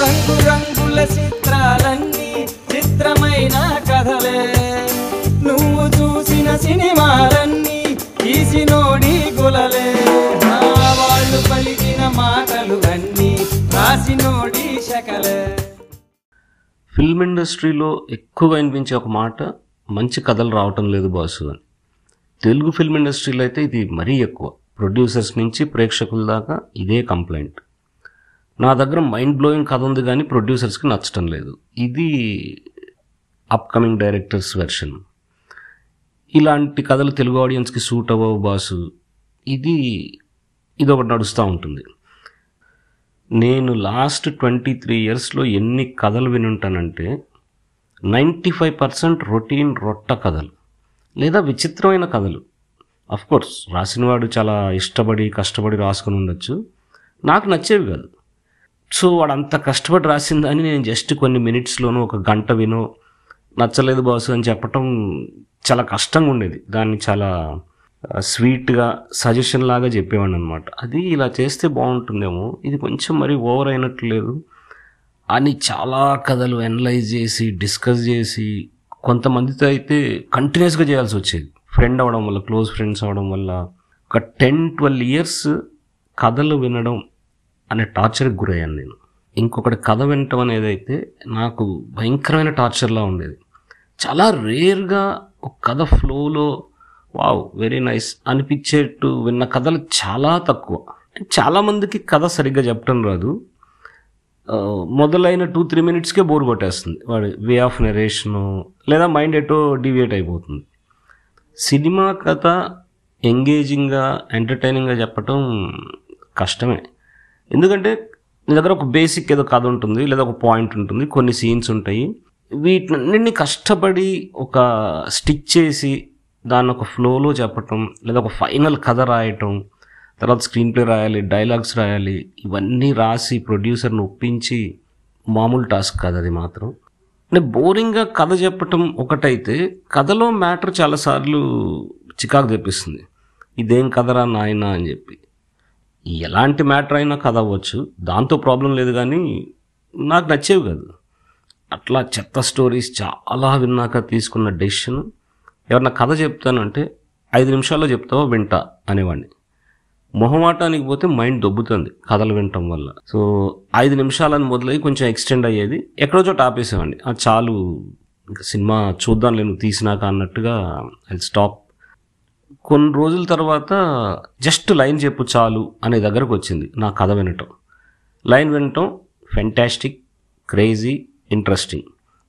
రంగు రంగుల చిత్రాలన్నీ చిత్రమైన కథలే. నువ్వు చూసిన సినిమాలన్నీ తీసినోడి గులలే. వాళ్ళు పలికిన మాటలు అన్నీ రాసినోడి శకలే. ఫిల్మ్ ఇండస్ట్రీలో ఎక్కువగా వినిపించే ఒక మాట మంచి కథలు రావటం లేదు బాసు అని. తెలుగు ఫిల్మ్ ఇండస్ట్రీలో అయితే ఇది మరీ ఎక్కువ. ప్రొడ్యూసర్స్ నుంచి ప్రేక్షకుల దాకా ఇదే కంప్లైంట్. నా దగ్గర మైండ్ బ్లోయింగ్ కథ ఉంది కానీ ప్రొడ్యూసర్స్కి నచ్చటం లేదు. ఇది అప్కమింగ్ డైరెక్టర్స్ వెర్షన్ ఇలాంటి కథలు తెలుగు ఆడియన్స్కి సూట్ అవ్వవు బాసు. ఇది ఇది ఒకటి నడుస్తూ ఉంటుంది. నేను లాస్ట్ ట్వంటీ త్రీ ఇయర్స్లో ఎన్ని కథలు వినుంటానంటే నైంటీ ఫైవ్ పర్సెంట్ రొటీన్ రొట్ట కథలు. లేదా విచిత్రమైన కథలు. కోర్స్ రాసినవాడు చాలా ఇష్టపడి కష్టపడి రాసుకుని ఉండొచ్చు. నాకు నచ్చేవి కాదు. సో వాడు అంత కష్టపడి రాసిందని నేను జస్ట్ కొన్ని మినిట్స్లోనూ ఒక గంట విను నచ్చలేదు బాసు అని చెప్పటం చాలా కష్టంగా ఉండేది. దాన్ని చాలా స్వీట్గా సజెషన్ లాగా చెప్పేవాడిని అనమాట అది ఇలా చేస్తే బాగుంటుందేమో ఇది కొంచెం మరీ ఓవర్ అయినట్లు లేదు అని చాలా కథలు అనలైజ్ చేసి డిస్కస్ చేసి కొంతమందితో అయితే కంటిన్యూస్గా చేయాల్సి వచ్చేది. ఫ్రెండ్ అవడం వల్ల క్లోజ్ ఫ్రెండ్స్ అవడం వల్ల ఒక టెన్ ట్వెల్వ్ ఇయర్స్ కథలు వినడం అనే టార్చర్కి గురయ్యాను నేను. ఇంకొకటి కథ వినటం అనేది అయితే నాకు భయంకరమైన టార్చర్లా ఉండేది. చాలా రేర్గా ఒక కథ ఫ్లోలో వావ్ వెరీ నైస్ అనిపించేట్టు విన్న కథలు చాలా తక్కువ. చాలామందికి కథ సరిగ్గా చెప్పడం రాదు. మొదలైన టూ త్రీ మినిట్స్కే బోర్ కొట్టేస్తుంది. వాడి వే ఆఫ్ నెరేషను లేదా మైండ్ ఎటో డివియేట్ అయిపోతుంది. సినిమా కథ ఎంగేజింగ్గా ఎంటర్టైనింగ్గా చెప్పటం కష్టమే. ఎందుకంటే నీ దగ్గర ఒక బేసిక్ ఏదో కథ ఉంటుంది లేదా ఒక పాయింట్ ఉంటుంది కొన్ని సీన్స్ ఉంటాయి. వీటిని కష్టపడి ఒక స్టిచ్ చేసి దాన్ని ఒక ఫ్లోలో చెప్పటం లేదా ఒక ఫైనల్ కథ రాయటం తర్వాత స్క్రీన్ ప్లే రాయాలి డైలాగ్స్ రాయాలి ఇవన్నీ రాసి ప్రొడ్యూసర్ని ఒప్పించి మామూలు టాస్క్ కాదు అది మాత్రం. అంటే బోరింగ్గా కథ చెప్పటం ఒకటైతే కథలో మ్యాటర్ చాలాసార్లు చికాకు తెప్పిస్తుంది. ఇదేం కథరా నాయన అని చెప్పి. ఎలాంటి మ్యాటర్ అయినా కథ అవ్వచ్చు దాంతో ప్రాబ్లం లేదు కానీ నాకు నచ్చేవి కాదు. అట్లా చెత్త స్టోరీస్ చాలా విన్నాక తీసుకున్న డెసిషన్. ఎవరన్నా కథ చెప్తానంటే ఐదు నిమిషాల్లో చెప్తావా వింటా అనేవాడిని. మొహమాటానికి పోతే మైండ్ దొబ్బుతుంది కథలు వినటం వల్ల. సో ఐదు నిమిషాలని మొదలై కొంచెం ఎక్స్టెండ్ అయ్యేది. ఎక్కడో చోట ఆపేసేవాడిని. చాలు ఇంకా సినిమా చూద్దాం నేను తీసినాక అన్నట్టుగా ఐ స్టాప్ కొన్ని రోజుల తర్వాత జస్ట్ లైన్ చెప్పు చాలు అనే దగ్గరకు వచ్చింది నా కథ వినటం. లైన్ వినటం ఫెంటాస్టిక్ క్రేజీ ఇంట్రెస్టింగ్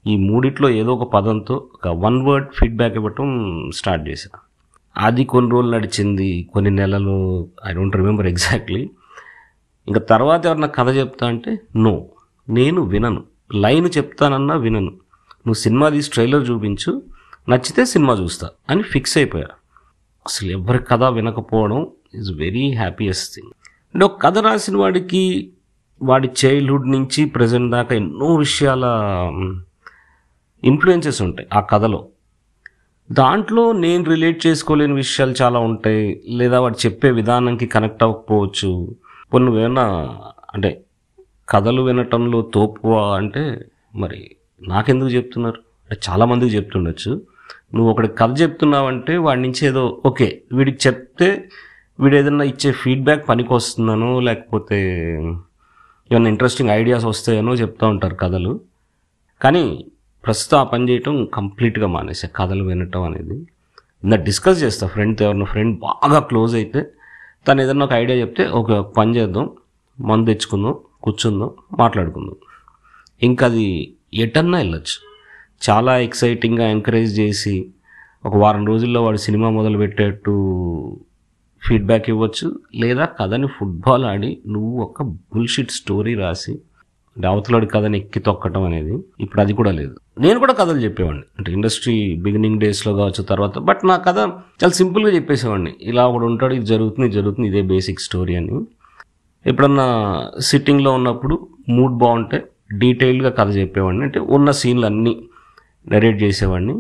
ఈ మూడిట్లో ఏదో ఒక పదంతో ఒక వన్ వర్డ్ ఫీడ్బ్యాక్ ఇవ్వటం స్టార్ట్ చేశా. అది కొన్ని రోజులు నడిచింది కొన్ని నెలలు ఐ డోంట్ రిమెంబర్ ఎగ్జాక్ట్లీ ఇంకా తర్వాత ఎవరన్నా కథ చెప్తా అంటే నో నేను వినను. లైన్ చెప్తానన్నా వినను. నువ్వు సినిమా తీసి ట్రైలర్ చూపించు నచ్చితే సినిమా చూస్తా అని ఫిక్స్ అయిపోయా. అసలు ఎవరి కథ వినకపోవడం ఈజ్ వెరీ హ్యాపీయెస్ట్ థింగ్ అంటే ఒక కథ రాసిన వాడికి వాడి చైల్డ్హుడ్ నుంచి ప్రజెంట్ దాకా ఎన్నో విషయాల ఇన్ఫ్లుయెన్సెస్ ఉంటాయి ఆ కథలో. దాంట్లో నేను రిలేట్ చేసుకోలేని విషయాలు చాలా ఉంటాయి. లేదా వాడు చెప్పే విధానంకి కనెక్ట్ అవ్వకపోవచ్చు. కొన్ని ఏమైనా అంటే కథలు వినటంలో తోపువా అంటే మరి నాకెందుకు చెప్తున్నారు? అంటే చాలామందికి చెప్తుండొచ్చు. నువ్వు ఒకటి కథ చెప్తున్నావంటే వాడి నుంచి ఏదో ఓకే వీడికి చెప్తే వీడు ఏదన్నా ఇచ్చే ఫీడ్బ్యాక్ పనికి వస్తుందనో లేకపోతే ఏమైనా ఇంట్రెస్టింగ్ ఐడియాస్ వస్తాయనో చెప్తూ ఉంటారు కథలు. కానీ ప్రస్తుతం ఆ పని చేయటం కంప్లీట్గా మానేసా కథలు వినటం అనేది. ఇందా డిస్కస్ చేస్తా ఫ్రెండ్తో ఎవరిన ఫ్రెండ్ బాగా క్లోజ్ అయితే తను ఏదైనా ఒక ఐడియా చెప్తే ఒక పని చేద్దాం మందు తెచ్చుకుందాం కూర్చుందాం మాట్లాడుకుందాం. ఇంకా అది ఎటన్నా వెళ్ళచ్చు. చాలా ఎక్సైటింగ్గా ఎంకరేజ్ చేసి ఒక వారం రోజుల్లో వాడు సినిమా మొదలుపెట్టేట్టు ఫీడ్బ్యాక్ ఇవ్వచ్చు. లేదా కథని ఫుట్బాల్ ఆడి నువ్వు ఒక బుల్షిట్ స్టోరీ రాసి అంటే కథని ఎక్కి తొక్కటం అనేది ఇప్పుడు అది కూడా లేదు. నేను కూడా కథలు చెప్పేవాడిని. అంటే ఇండస్ట్రీ బిగినింగ్ డేస్లో కావచ్చు తర్వాత బట్ నా కథ చాలా సింపుల్గా చెప్పేసేవాడిని. ఇలా ఒకడు ఉంటాడు ఇది జరుగుతుంది ఇది జరుగుతుంది ఇదే బేసిక్ స్టోరీ అని. ఎప్పుడన్నా సిట్టింగ్లో ఉన్నప్పుడు మూడ్ బాగుంటే డీటెయిల్డ్గా కథ చెప్పేవాడిని. అంటే ఉన్న సీన్లు అన్నీ నరేట్ చేసేవాడిని.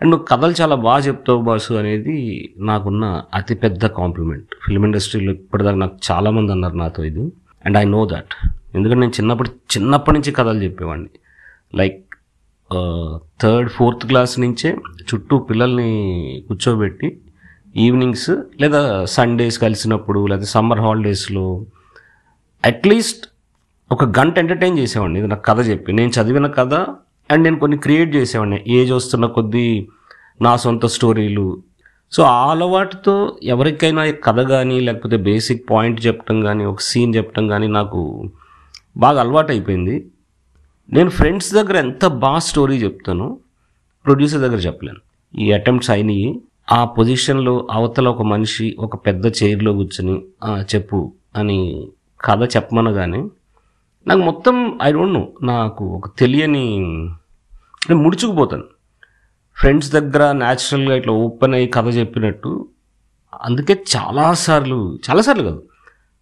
అండ్ నువ్వు కథలు చాలా బాగా చెప్తావు బాసు అనేది నాకున్న అతిపెద్ద కాంప్లిమెంట్ ఫిల్మ్ ఇండస్ట్రీలో ఇప్పటిదాకా నాకు చాలామంది అన్నారు నాతో ఇది. అండ్ ఐ నో దట్ ఎందుకంటే నేను చిన్నప్పుడు చిన్నప్పటి నుంచి కథలు చెప్పేవాడిని. లైక్ థర్డ్ ఫోర్త్ క్లాస్ నుంచే చుట్టూ పిల్లల్ని కూర్చోబెట్టి ఈవినింగ్స్ లేదా సండేస్ కలిసినప్పుడు లేదా సమ్మర్ హాలిడేస్లో అట్లీస్ట్ ఒక గంట ఎంటర్టైన్ చేసేవాడిని. ఇది నాకు కథ చెప్పి. నేను చదివిన కథ అండ్ నేను కొన్ని క్రియేట్ చేసేవాడిని. ఏజ్ వస్తున్న కొద్దీ నా సొంత స్టోరీలు. సో ఆ అలవాటుతో ఎవరికైనా కథ కానీ లేకపోతే బేసిక్ పాయింట్ చెప్పడం కానీ ఒక సీన్ చెప్పడం కానీ నాకు బాగా అలవాటు అయిపోయింది నేను ఫ్రెండ్స్ దగ్గర ఎంత బాగా స్టోరీ చెప్తానో ప్రొడ్యూసర్ దగ్గర చెప్పలేను. ఈ అటెంప్ట్స్ అయినాయి. ఆ పొజిషన్లో అవతల ఒక మనిషి ఒక పెద్ద చైర్లో కూర్చొని చెప్పు అని కథ చెప్పమనగానే నాకు మొత్తం ఐ డోంట్ నో నాకు ఒక తెలియని నేను ముడుచుకుపోతాను. ఫ్రెండ్స్ దగ్గర న్యాచురల్గా ఇట్లా ఓపెన్ అయ్యి కథ చెప్పినట్టు అందుకే చాలాసార్లు చాలాసార్లు కాదు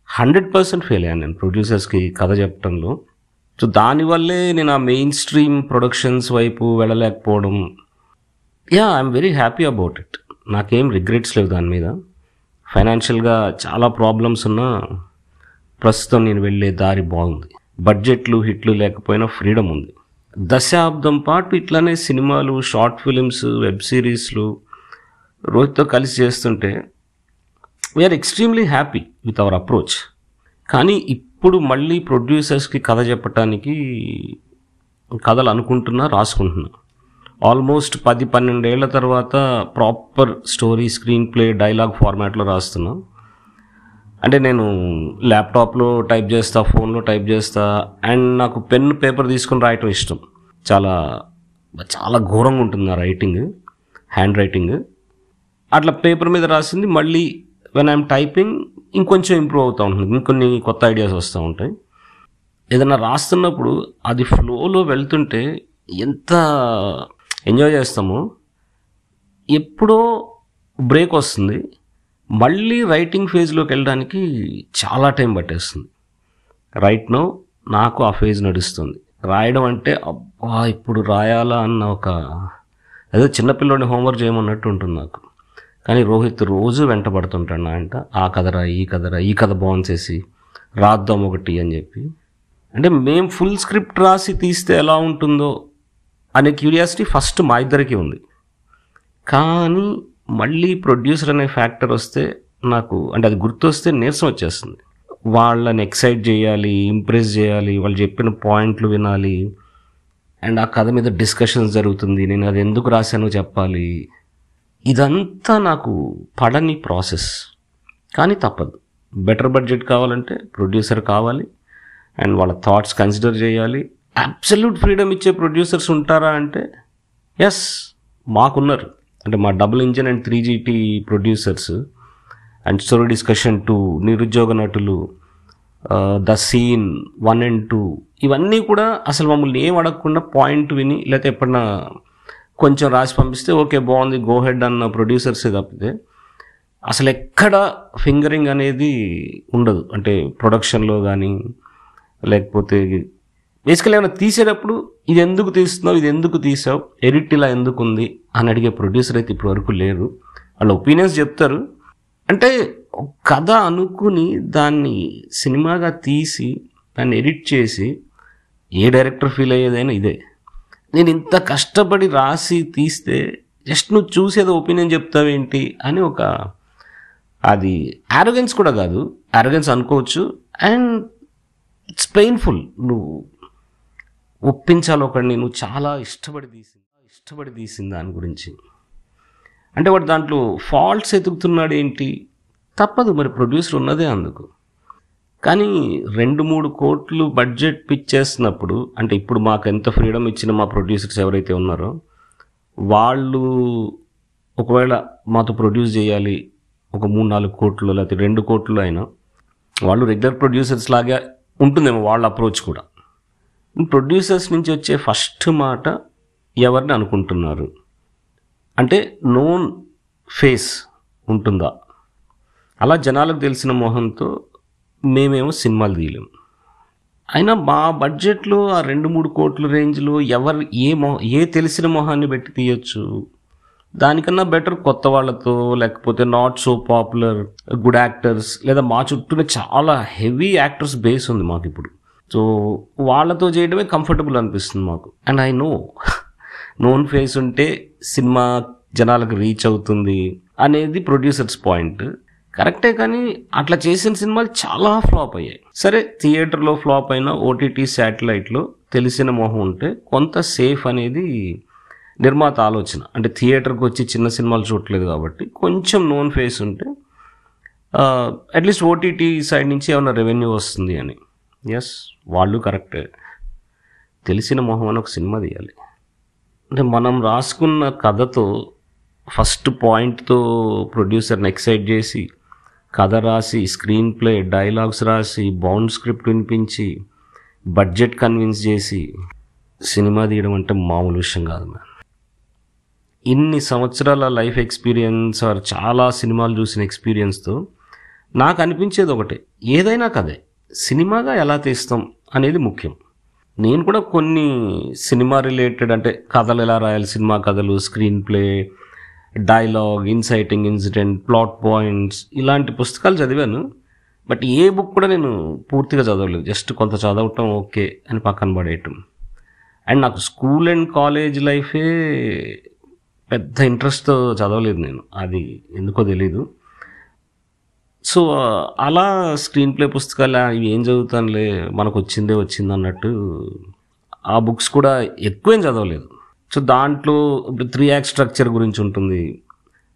హండ్రెడ్ పర్సెంట్ ఫెయిల్ అయ్యాను నేను ప్రొడ్యూసర్స్కి కథ చెప్పడంలో సో దానివల్లే నేను ఆ మెయిన్ స్ట్రీమ్ ప్రొడక్షన్స్ వైపు వెళ్ళలేకపోవడం. Yeah I'm very happy about it నాకేం రిగ్రెట్స్ లేవు దాని మీద. ఫైనాన్షియల్గా చాలా ప్రాబ్లమ్స్ ఉన్నా ప్రస్తుతం నేను వెళ్ళే దారి బాగుంది. బడ్జెట్లు హిట్లు లేకపోయినా ఫ్రీడమ్ ఉంది. దశాబ్దం పాటు ఇట్లానే సినిమాలు షార్ట్ ఫిలిమ్స్ వెబ్ సిరీస్లు రోహిత్తో కలిసి చేస్తుంటే we're extremely happy with our approach కానీ ఇప్పుడు మళ్ళీ ప్రొడ్యూసర్స్కి కథ చెప్పటానికి కథలు అనుకుంటున్నా రాసుకుంటున్నా. ఆల్మోస్ట్ పది పన్నెండేళ్ళ తర్వాత proper story screenplay dialogue ఫార్మాట్లో రాస్తున్నాం. అంటే నేను ల్యాప్టాప్లో టైప్ చేస్తా ఫోన్లో టైప్ చేస్తా అండ్ నాకు పెన్ పేపర్ తీసుకొని రాయటం ఇష్టం. చాలా చాలా ఘోరంగా ఉంటుంది ఆ రైటింగ్ హ్యాండ్ రైటింగ్. అట్లా పేపర్ మీద రాసింది మళ్ళీ వెన్ ఐఎమ్ టైపింగ్ ఇంకొంచెం ఇంప్రూవ్ అవుతూ ఉంటుంది. ఇంకొన్ని కొత్త ఐడియాస్ వస్తూ ఉంటాయి. ఏదైనా రాస్తున్నప్పుడు అది ఫ్లోలో వెళ్తుంటే ఎంత ఎంజాయ్ చేస్తామో ఎప్పుడో బ్రేక్ వస్తుంది. మళ్ళీ రైటింగ్ ఫేజ్లోకి వెళ్ళడానికి చాలా టైం పట్టేస్తుంది. రైట్ నో నాకు ఆ ఫేజ్ నడుస్తుంది. రాయడం అంటే అబ్బా ఇప్పుడు రాయాలా అన్న ఒక ఏదో చిన్నపిల్లోని హోంవర్క్ చేయమన్నట్టు ఉంటుంది నాకు. కానీ రోహిత్ రోజు వెంటబడుతుంటాడు నా అంట ఆ కథరా ఈ కథరా ఈ కథ బాగుంచేసి రాద్దాం ఒకటి అని చెప్పి. అంటే మేం ఫుల్ స్క్రిప్ట్ రాసి తీస్తే ఎలా ఉంటుందో అనే క్యూరియాసిటీ ఫస్ట్ మా ఇద్దరికి ఉంది. కానీ మళ్ళీ ప్రొడ్యూసర్ అనే ఫ్యాక్టర్ వస్తే నాకు అంటే అది గుర్తొస్తే నీరసం వచ్చేస్తుంది. వాళ్ళని ఎక్సైట్ చేయాలి ఇంప్రెస్ చేయాలి వాళ్ళు చెప్పిన పాయింట్లు వినాలి. అండ్ ఆ కథ మీద డిస్కషన్స్ జరుగుతుంది. నేను అది ఎందుకు రాశానో చెప్పాలి. ఇదంతా నాకు పడని ప్రాసెస్ కానీ తప్పదు. బెటర్ బడ్జెట్ కావాలంటే ప్రొడ్యూసర్ కావాలి. అండ్ వాళ్ళ థాట్స్ కన్సిడర్ చేయాలి. అబ్సల్యూట్ ఫ్రీడమ్ ఇచ్చే ప్రొడ్యూసర్స్ ఉంటారా అంటే ఎస్ మాకున్నారు. అంటే మా double engine and three GT producers and story discussion too నిరుద్యోగ నటులు the scene one and two ఇవన్నీ కూడా అసలు మమ్మల్ని ఏం అడగకుండా పాయింట్ విని లేకపోతే ఎప్పుడన్నా కొంచెం రాసి పంపిస్తే ఓకే బాగుంది గో హెడ్ అన్న ప్రొడ్యూసర్సే తప్పితే అసలు ఎక్కడ ఫింగరింగ్ అనేది ఉండదు. అంటే ప్రొడక్షన్లో కానీ లేకపోతే బేసికల్ ఏమైనా తీసేటప్పుడు ఇది ఎందుకు తీస్తున్నావు ఇది ఎందుకు తీసావు ఎడిట్ ఇలా ఎందుకు ఉంది అని అడిగే ప్రొడ్యూసర్ అయితే ఇప్పటి వరకు లేరు. వాళ్ళ ఒపీనియన్స్ చెప్తారు. అంటే ఒక కథ అనుకుని దాన్ని సినిమాగా తీసి దాన్ని ఎడిట్ చేసి ఏ డైరెక్టర్ ఫీల్ అయ్యేదైనా ఇదే. నేను ఇంత కష్టపడి రాసి తీస్తే జస్ట్ నువ్వు చూసేది ఒపీనియన్ చెప్తావేంటి అని ఒక అది ఆరోగెన్స్ కూడా కాదు. ఆరోగెన్స్ అనుకోవచ్చు. అండ్ ఇట్స్ పెయిన్ఫుల్ నువ్వు ఒప్పించాలి ఒకడిని. నువ్వు చాలా ఇష్టపడి తీసింది. ఇష్టపడి తీసింది దాని గురించి. అంటే వాడు దాంట్లో ఫాల్ట్స్ ఎతుకుతున్నాడు ఏంటి? తప్పదు. మరి ప్రొడ్యూసర్ ఉన్నదే అందుకు. కానీ రెండు మూడు కోట్లు బడ్జెట్ పిచ్ చేస్తున్నప్పుడు అంటే ఇప్పుడు మాకు ఎంత ఫ్రీడమ్ ఇచ్చిన మా ప్రొడ్యూసర్స్ ఎవరైతే ఉన్నారో వాళ్ళు ఒకవేళ మాతో ప్రొడ్యూస్ చేయాలి ఒక మూడు నాలుగు కోట్లు లేకపోతే రెండు కోట్లు అయినా వాళ్ళు రెగ్యులర్ ప్రొడ్యూసర్స్ లాగా ఉంటుందేమో వాళ్ళ అప్రోచ్ కూడా. ప్రొడ్యూసర్స్ నుంచి వచ్చే ఫస్ట్ మాట ఎవరిని అనుకుంటున్నారు? అంటే నోన్ ఫేస్ ఉంటుందా? అలా జనాలకు తెలిసిన మొహంతో మేమేమో సినిమాలు తీయలేము అయినా మా బడ్జెట్లో ఆ రెండు మూడు కోట్ల రేంజ్లో ఎవరు ఏ మొహ ఏ తెలిసిన మొహాన్ని పెట్టి తీయొచ్చు? దానికన్నా బెటర్ కొత్త వాళ్ళతో లేకపోతే not so popular good actors లేదా మా చుట్టూనే చాలా హెవీ యాక్టర్స్ బేస్ ఉంది మాకు ఇప్పుడు సో వాళ్ళతో చేయడమే కంఫర్టబుల్ అనిపిస్తుంది మాకు. And I know known face ఉంటే సినిమా జనాలకు రీచ్ అవుతుంది అనేది ప్రొడ్యూసర్స్ పాయింట్ కరెక్టే కానీ అట్లా చేసిన సినిమాలు చాలా ఫ్లాప్ అయ్యాయి. సరే థియేటర్లో ఫ్లాప్ అయినా ఓటీటీ శాటిలైట్లో తెలిసిన మొహం ఉంటే కొంత సేఫ్ అనేది నిర్మాత ఆలోచన. అంటే థియేటర్కి వచ్చి చిన్న సినిమాలు చూడట్లేదు కాబట్టి కొంచెం known face at least OTT side నుంచి ఏమైనా రెవెన్యూ వస్తుంది అని. ఎస్ వాళ్ళు కరెక్టే తెలిసిన మొహం అని ఒక సినిమా తీయాలి. అంటే మనం రాసుకున్న కథతో ఫస్ట్ పాయింట్తో ప్రొడ్యూసర్ని ఎక్సైట్ చేసి కథ రాసి స్క్రీన్ ప్లే డైలాగ్స్ రాసి బౌండ్ స్క్రిప్ట్ వినిపించి బడ్జెట్ కన్విన్స్ చేసి సినిమా తీయడం అంటే మామూలు విషయం కాదు మ్యామ్ ఇన్ని సంవత్సరాల లైఫ్ ఎక్స్పీరియన్స్ ఆర్ చాలా సినిమాలు చూసిన ఎక్స్పీరియన్స్తో నాకు అనిపించేది ఒకటే. ఏదైనా కదే సినిమాగా ఎలా తీస్తాం అనేది ముఖ్యం. నేను కూడా కొన్ని సినిమా రిలేటెడ్ అంటే కథలు ఎలా రాయాలి సినిమా కథలు screenplay dialogue inciting incident plot points ఇలాంటి పుస్తకాలు చదివాను. బట్ ఏ బుక్ కూడా నేను పూర్తిగా చదవలేదు. జస్ట్ కొంత చదవటం ఓకే అని పక్కన పడేయటం. అండ్ నాకు స్కూల్ అండ్ కాలేజ్ లైఫే పెద్ద ఇంట్రెస్ట్తో చదవలేదు నేను. అది ఎందుకో తెలీదు. సో అలా స్క్రీన్ ప్లే పుస్తకాలు ఇవి ఏం చదువుతానులే మనకు వచ్చిందే వచ్చింది అన్నట్టు ఆ బుక్స్ కూడా ఎక్కువేం చదవలేదు. సో దాంట్లో త్రీ యాక్ట్ స్ట్రక్చర్ గురించి ఉంటుంది.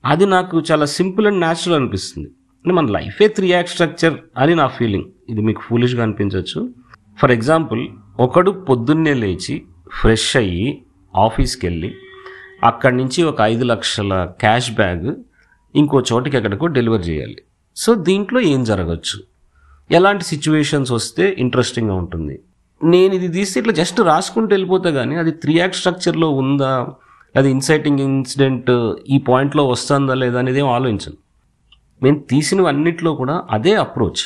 అది నాకు చాలా సింపుల్ అండ్ న్యాచురల్ అనిపిస్తుంది. అంటే మన లైఫే త్రీ యాక్ట్ స్ట్రక్చర్ అని నా ఫీలింగ్. ఇది మీకు ఫూలిష్గా అనిపించవచ్చు. ఫర్ ఎగ్జాంపుల్ ఒకడు పొద్దున్నే లేచి ఫ్రెష్ అయ్యి ఆఫీస్కి వెళ్ళి అక్కడి నుంచి ఒక ఐదు లక్షల క్యాష్ బ్యాగ్ ఇంకో చోటికి ఎక్కడికో డెలివర్ చేయాలి. సో దీంట్లో ఏం జరగచ్చు? ఎలాంటి సిచ్యువేషన్స్ వస్తే ఇంట్రెస్టింగ్గా ఉంటుంది. నేను ఇది తీస్తే ఇట్లా జస్ట్ రాసుకుంటూ వెళ్ళిపోతే కానీ అది త్రీ యాక్ట్ స్ట్రక్చర్లో ఉందా? అది ఇన్సైటింగ్ ఇన్సిడెంట్ ఈ పాయింట్లో వస్తుందా లేదా అనేది ఏం ఆలోచించను. మేము తీసినవన్నిట్లో కూడా అదే అప్రోచ్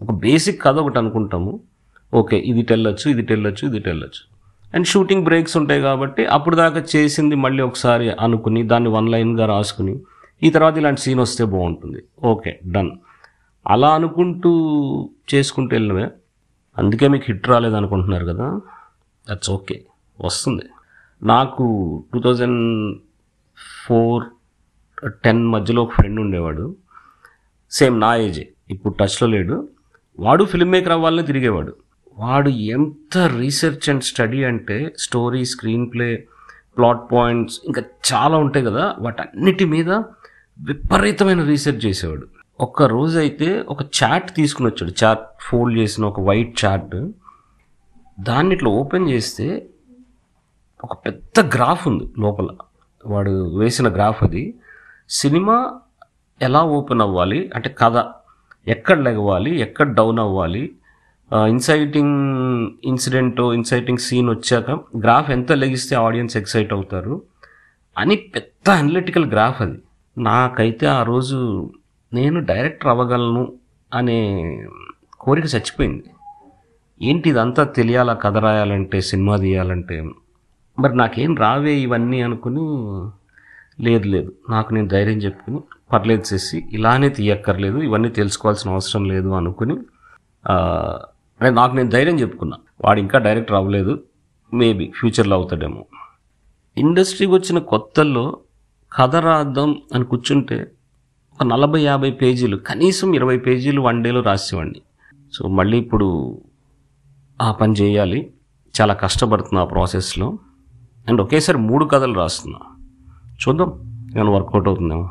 ఒక బేసిక్ కథ ఒకటి అనుకుంటాము. ఓకే ఇది టెల్లొచ్చు ఇది టెల్లొచ్చు ఇది టెల్లొచ్చు అండ్ షూటింగ్ బ్రేక్స్ ఉంటాయి కాబట్టి అప్పుడు దాకా చేసింది మళ్ళీ ఒకసారి అనుకుని దాన్ని వన్ లైన్గా రాసుకుని ఈ తర్వాత ఇలాంటి సీన్ వస్తే బాగుంటుంది. ఓకే డన్ అలా అనుకుంటూ చేసుకుంటూ వెళ్ళినవే అందుకే మీకు హిట్ రాలేదు అనుకుంటున్నారు కదా. దట్స్ ఓకే వస్తుంది. నాకు టూ థౌజండ్ ఫోర్ టెన్ మధ్యలో ఒక ఫ్రెండ్ ఉండేవాడు. సేమ్ నా ఏజే ఇప్పుడు టచ్లో లేడు. వాడు ఫిల్మ్ మేకర్ అవ్వాలని తిరిగేవాడు. వాడు ఎంత రీసెర్చ్ అండ్ స్టడీ అంటే story screenplay plot points ఇంకా చాలా ఉంటాయి కదా. వాటన్నిటి మీద విపరీతమైన రీసెర్చ్ చేసేవాడు. ఒక్క రోజు అయితే ఒక చాట్ తీసుకుని వచ్చాడు. చాట్ ఫోల్డ్ చేసిన ఒక వైట్ చాట్. దాన్ని ఇట్లా ఓపెన్ చేస్తే ఒక పెద్ద గ్రాఫ్ ఉంది లోపల. వాడు వేసిన గ్రాఫ్ అది. సినిమా ఎలా ఓపెన్ అవ్వాలి? అంటే కథ. ఎక్కడ లెగవాలి? ఎక్కడ డౌన్ అవ్వాలి? ఇన్సైటింగ్ ఇన్సిడెంట్ ఇన్సైటింగ్ సీన్ వచ్చాక గ్రాఫ్ ఎంత లెగిస్తే ఆడియన్స్ ఎక్సైట్ అవుతారు? అని పెద్ద అనలిటికల్ గ్రాఫ్ అది. నాకైతే ఆ రోజు నేను డైరెక్టర్ అవ్వగలను అనే కోరిక చచ్చిపోయింది. ఏంటి ఇదంతా తెలియాలా కథ రాయాలంటే సినిమా తీయాలంటే? మరి నాకేం రావే ఇవన్నీ అనుకుని లేదు లేదు. నాకు నేను ధైర్యం చెప్పుకుని పర్లేదు చేసి ఇలానే తీయక్కర్లేదు ఇవన్నీ తెలుసుకోవాల్సిన అవసరం లేదు అనుకుని నాకు నేను ధైర్యం చెప్పుకున్నా. వాడు ఇంకా డైరెక్టర్ అవ్వలేదు. మేబీ ఫ్యూచర్లో అవుతాడేమో. ఇండస్ట్రీకి వచ్చిన కొత్తల్లో కథ రాద్దాం అని కూర్చుంటే ఒక నలభై యాభై పేజీలు కనీసం ఇరవై పేజీలు వన్ డేలో రాసేవాడిని. సో మళ్ళీ ఇప్పుడు ఆ పని చేయాలి. చాలా కష్టపడుతున్నా ఆ ప్రాసెస్లో. అండ్ ఒకేసారి మూడు కథలు రాస్తున్నా. చూద్దాం ఏమైనా వర్కౌట్ అవుతుందేమో.